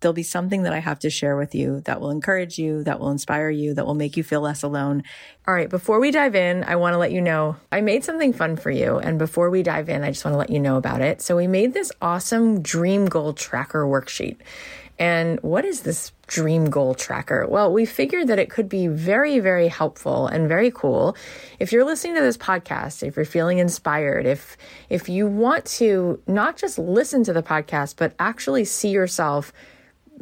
there'll be something that I have to share with you that will encourage you, that will inspire you, that will make you feel less alone. All right, before we dive in, I want to let you know I made something fun for you. And before we dive in, I just want to let you know about it. So we made this awesome dream goal tracker worksheet. And what is this dream goal tracker? Well, we figured that it could be very, very helpful and very cool. If you're listening to this podcast, if you're feeling inspired, if if you want to not just listen to the podcast, but actually see yourself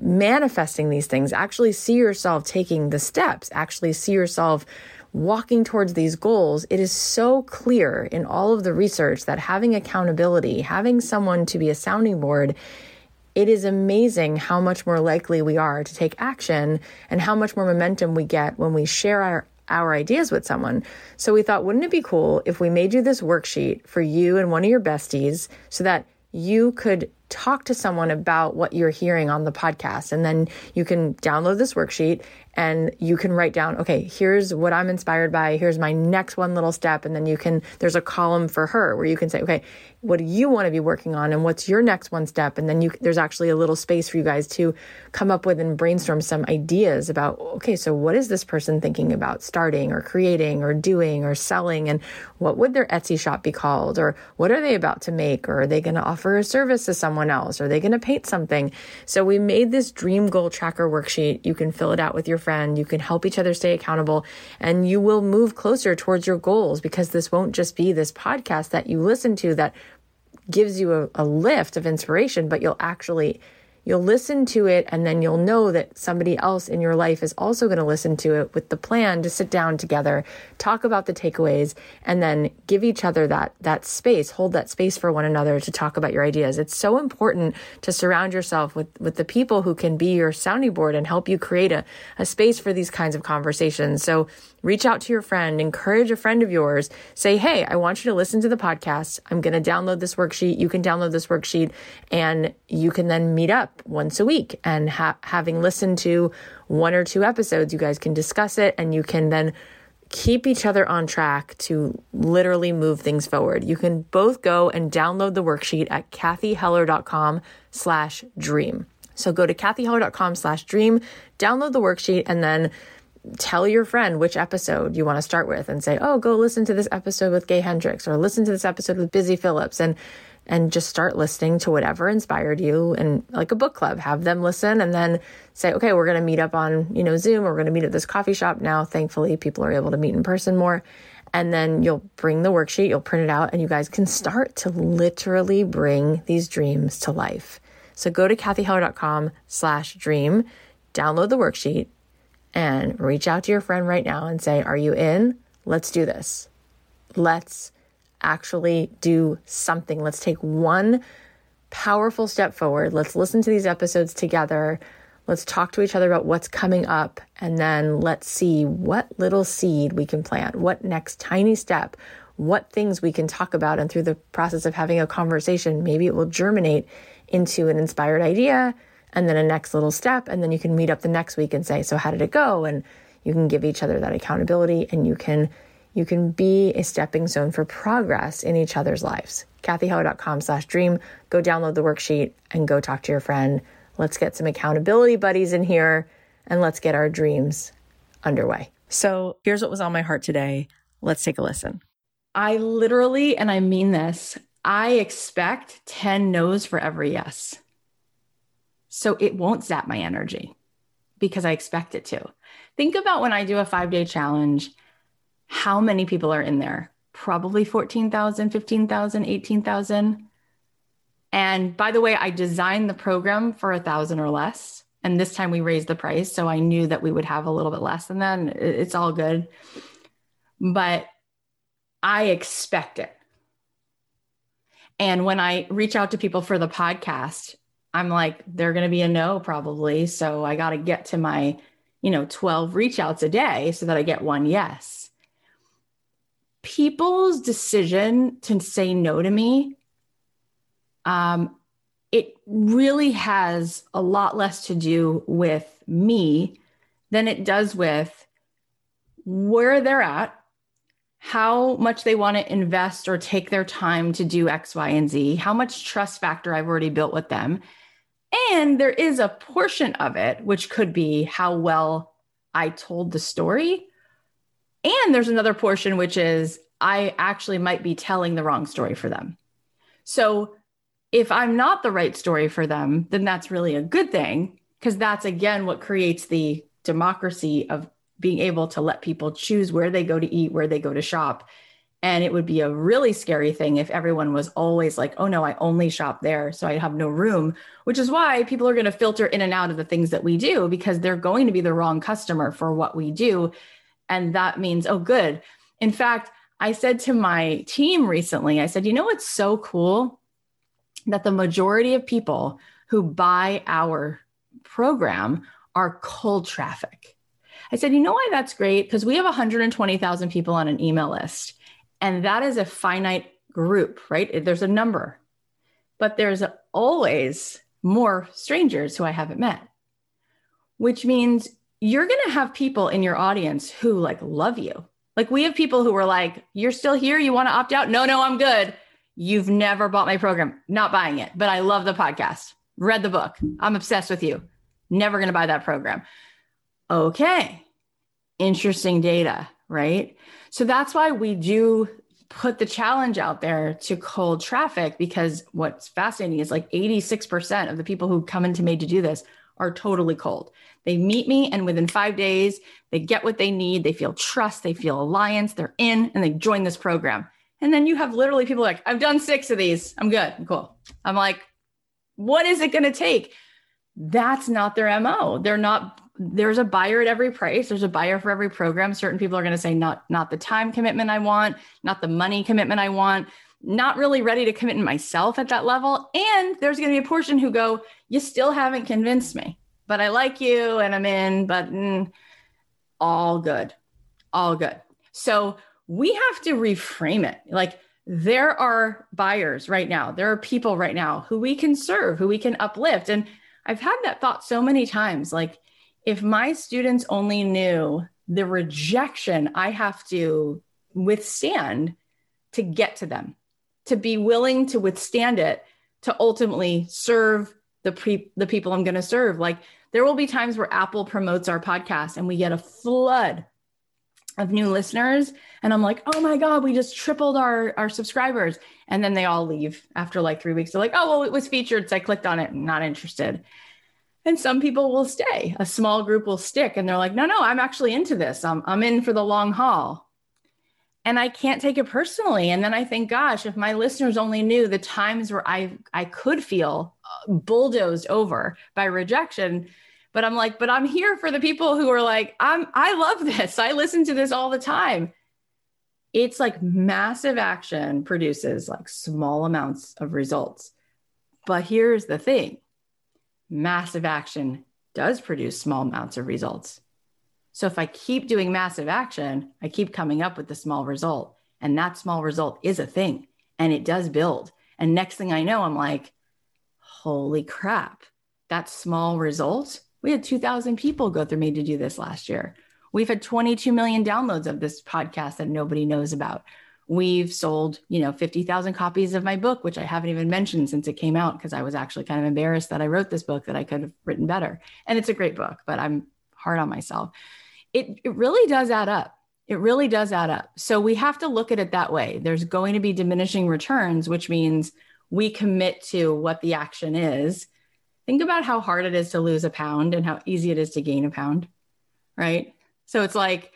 manifesting these things, actually see yourself taking the steps, actually see yourself walking towards these goals, it is so clear in all of the research that having accountability, having someone to be a sounding board, it is amazing how much more likely we are to take action and how much more momentum we get when we share our our ideas with someone. So we thought, wouldn't it be cool if we made you this worksheet for you and one of your besties so that you could talk to someone about what you're hearing on the podcast. And then you can download this worksheet and you can write down, okay, here's what I'm inspired by. Here's my next one little step. And then you can, there's a column for her where you can say, okay, what do you want to be working on? And what's your next one step? And then you, there's actually a little space for you guys to come up with and brainstorm some ideas about, okay, so what is this person thinking about starting or creating or doing or selling? And what would their Etsy shop be called? Or what are they about to make? Or are they going to offer a service to someone else? Are they going to paint something? So we made this dream goal tracker worksheet. You can fill it out with your friend. You can help each other stay accountable and you will move closer towards your goals because this won't just be this podcast that you listen to that gives you a, a lift of inspiration, but you'll actually you'll listen to it and then you'll know that somebody else in your life is also going to listen to it with the plan to sit down together, talk about the takeaways and then give each other that that space, hold that space for one another to talk about your ideas. It's so important to surround yourself with with the people who can be your sounding board and help you create a, a space for these kinds of conversations. So reach out to your friend, encourage a friend of yours, say, Hey, I want you to listen to the podcast. I'm going to download this worksheet. You can download this worksheet and you can then meet up once a week. And ha- having listened to one or two episodes, you guys can discuss it and you can then keep each other on track to literally move things forward. You can both go and download the worksheet at cathyheller.com slash dream. So go to cathyheller.com slash dream, download the worksheet, and then tell your friend which episode you want to start with and say, oh, go listen to this episode with Gay Hendricks or listen to this episode with Busy Phillips and and just start listening to whatever inspired you and like a book club have them listen and then say okay we're going to meet up on you know zoom or we're going to meet at this coffee shop now thankfully people are able to meet in person more and then you'll bring the worksheet you'll print it out and you guys can start to literally bring these dreams to life so go to cathyheller.com slash dream download the worksheet and reach out to your friend right now and say, Are you in? Let's do this. Let's actually do something. Let's take one powerful step forward. Let's listen to these episodes together. Let's talk to each other about what's coming up. And then let's see what little seed we can plant, what next tiny step, what things we can talk about. And through the process of having a conversation, maybe it will germinate into an inspired idea and then a next little step. And then you can meet up the next week and say, so how did it go? And you can give each other that accountability and you can you can be a stepping stone for progress in each other's lives. cathyheller.com slash dream. Go download the worksheet and go talk to your friend. Let's get some accountability buddies in here and let's get our dreams underway. So here's what was on my heart today. Let's take a listen. I literally, and I mean this, I expect 10 no's for every yes. So it won't zap my energy because I expect it to. Think about when I do a five day challenge, how many people are in there? Probably 14,000, 15,000, 18,000. And by the way, I designed the program for a thousand or less. And this time we raised the price. So I knew that we would have a little bit less than that. It's all good. But I expect it. And when I reach out to people for the podcast, I'm like, they're going to be a no probably. So I got to get to my, you know, 12 reach outs a day so that I get one yes. People's decision to say no to me, um, it really has a lot less to do with me than it does with where they're at, how much they want to invest or take their time to do X, Y, and Z, how much trust factor I've already built with them and there is a portion of it, which could be how well I told the story. And there's another portion, which is I actually might be telling the wrong story for them. So if I'm not the right story for them, then that's really a good thing because that's again what creates the democracy of being able to let people choose where they go to eat, where they go to shop, and it would be a really scary thing if everyone was always like, oh no, I only shop there. So I have no room, which is why people are going to filter in and out of the things that we do because they're going to be the wrong customer for what we do. And that means, oh, good. In fact, I said to my team recently, I said, you know what's so cool? That the majority of people who buy our program are cold traffic. I said, you know why that's great? Because we have 120,000 people on an email list. And that is a finite group, right? There's a number, but there's always more strangers who I haven't met, which means you're going to have people in your audience who like love you. Like we have people who are like, you're still here. You want to opt out? No, no, I'm good. You've never bought my program, not buying it, but I love the podcast, read the book. I'm obsessed with you. Never going to buy that program. Okay. Interesting data, right? So that's why we do put the challenge out there to cold traffic because what's fascinating is like 86% of the people who come into me to do this are totally cold. They meet me and within five days, they get what they need. They feel trust, they feel alliance, they're in and they join this program. And then you have literally people like, I've done six of these. I'm good. I'm cool. I'm like, what is it going to take? that's not their MO. They're not there's a buyer at every price. There's a buyer for every program. Certain people are going to say not not the time commitment I want, not the money commitment I want, not really ready to commit myself at that level. And there's going to be a portion who go, you still haven't convinced me, but I like you and I'm in, but mm, all good. All good. So we have to reframe it. Like there are buyers right now. There are people right now who we can serve, who we can uplift. And I've had that thought so many times like if my students only knew the rejection I have to withstand to get to them, to be willing to withstand it, to ultimately serve the pre- the people I'm going to serve. Like there will be times where Apple promotes our podcast and we get a flood of new listeners and I'm like, "Oh my god, we just tripled our our subscribers." And then they all leave after like 3 weeks. They're like, "Oh, well, it was featured, so I clicked on it, not interested." and some people will stay a small group will stick and they're like no no i'm actually into this i'm, I'm in for the long haul and i can't take it personally. And then i think gosh if my listeners only knew the times where i i could feel uh, bulldozed over by rejection. But i'm like but i'm here for the people who are like i'm i love this. I listen to this all the time. It's like massive action produces like small amounts of results. But here's the thing massive action does produce small amounts of results. So if I keep doing massive action, I keep coming up with the small result. And that small result is a thing and it does build. And next thing I know, I'm like, holy crap, that small result. We had 2,000 people go through me to do this last year. We've had 22 million downloads of this podcast that nobody knows about. We've sold, you know, 50,000 copies of my book, which I haven't even mentioned since it came out because I was actually kind of embarrassed that I wrote this book that I could have written better. And it's a great book, but I'm hard on myself. It, it really does add up. It really does add up. So we have to look at it that way. There's going to be diminishing returns, which means we commit to what the action is. Think about how hard it is to lose a pound and how easy it is to gain a pound, right? So it's like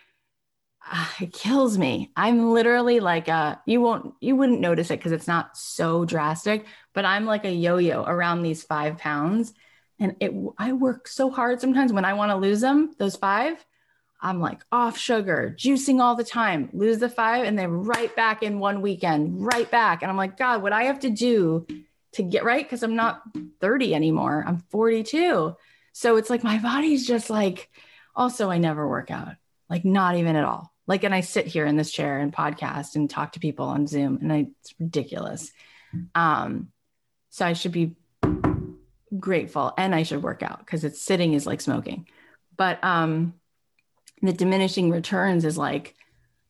uh, it kills me. I'm literally like a you won't you wouldn't notice it because it's not so drastic, but I'm like a yo-yo around these five pounds. And it I work so hard sometimes when I want to lose them, those five, I'm like off sugar, juicing all the time, lose the five, and then right back in one weekend, right back. And I'm like, God, what I have to do to get right because I'm not 30 anymore. I'm 42. So it's like my body's just like, also, I never work out, like not even at all. Like, and I sit here in this chair and podcast and talk to people on Zoom, and I, it's ridiculous. Um, so I should be grateful and I should work out because it's sitting is like smoking. But um, the diminishing returns is like,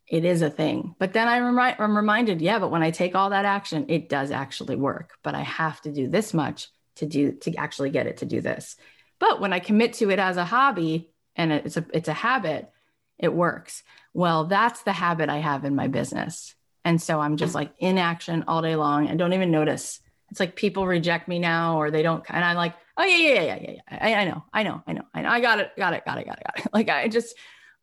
it is a thing. But then I remind, I'm reminded, yeah, but when I take all that action, it does actually work. But I have to do this much to do to actually get it to do this. But when I commit to it as a hobby and it's a it's a habit, it works. Well, that's the habit I have in my business. And so I'm just like in action all day long and don't even notice. It's like people reject me now or they don't. And I'm like, oh, yeah, yeah, yeah, yeah, yeah. I, I know, I know, I know, I know. I got it, got it, got it, got it, got it. Like I just,